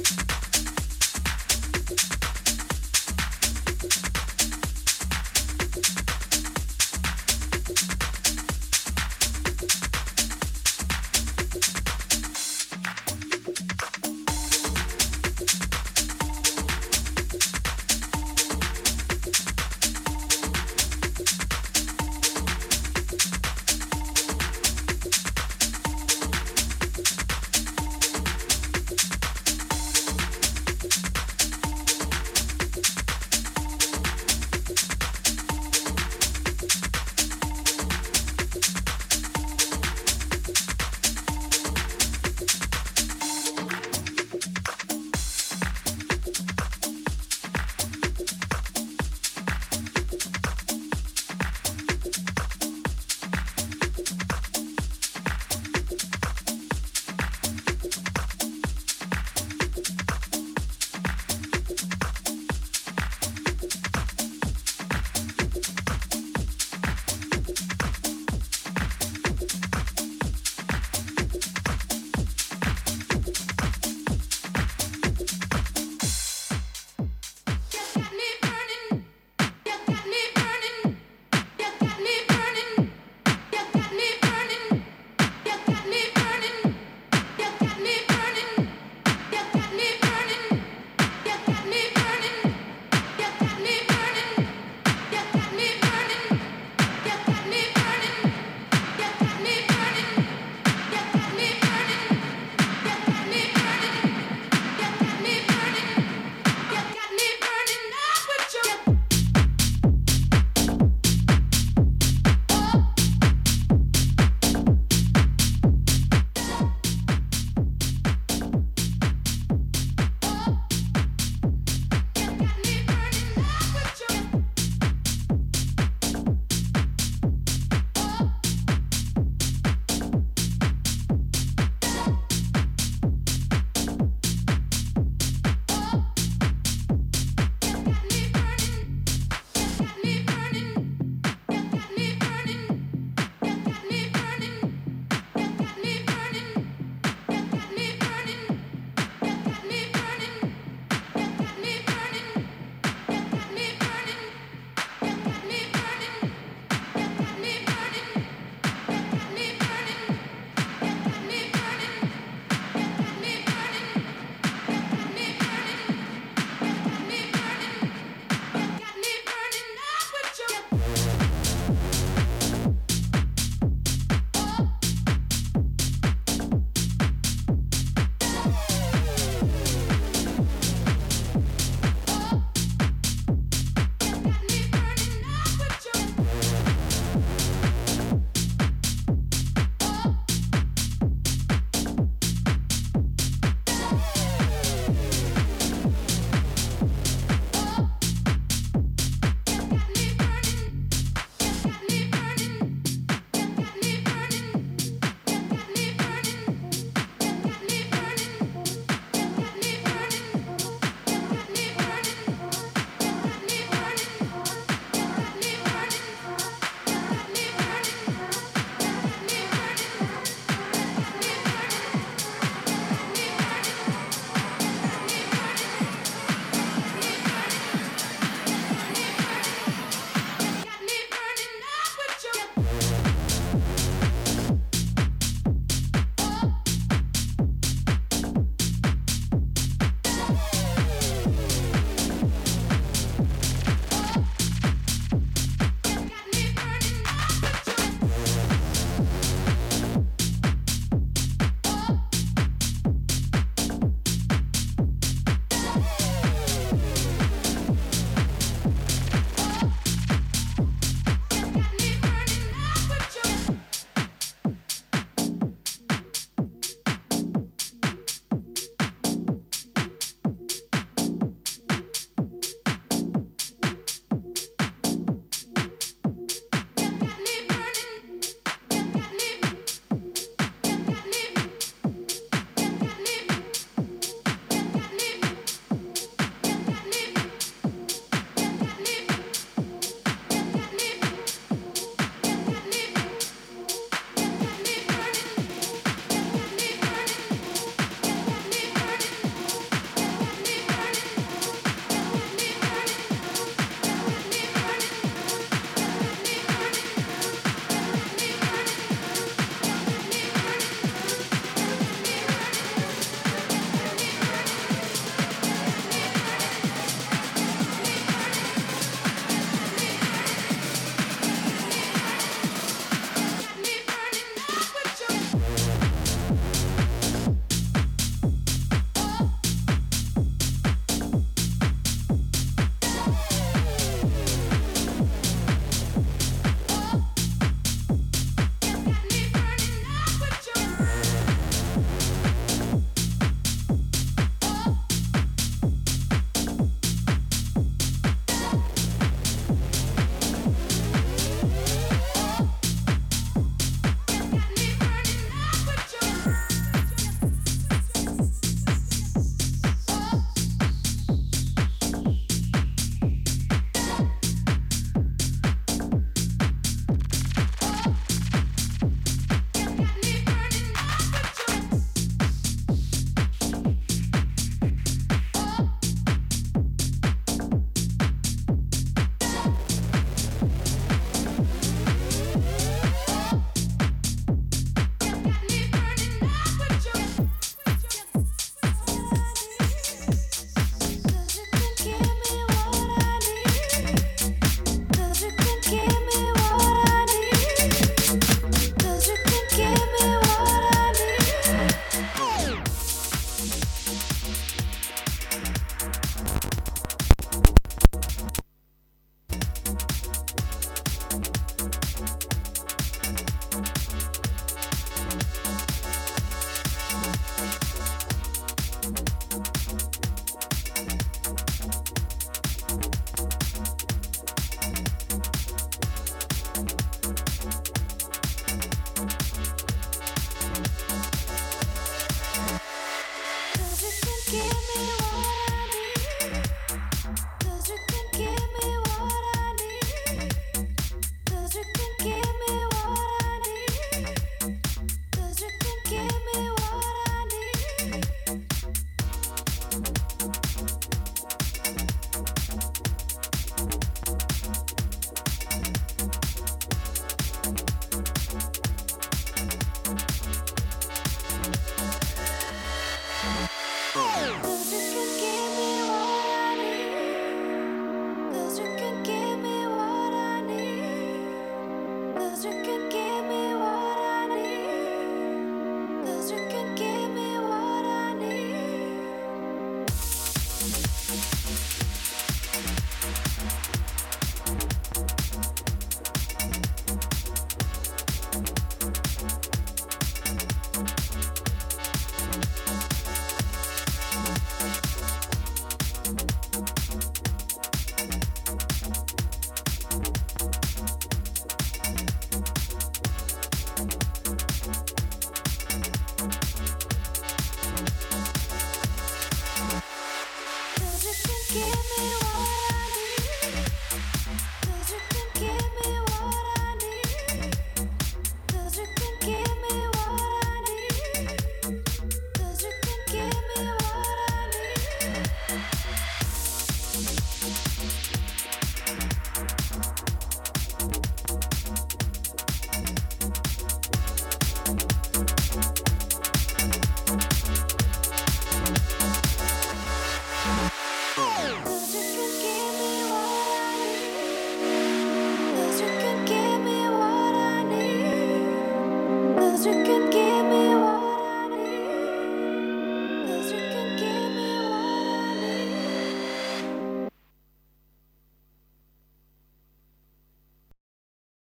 you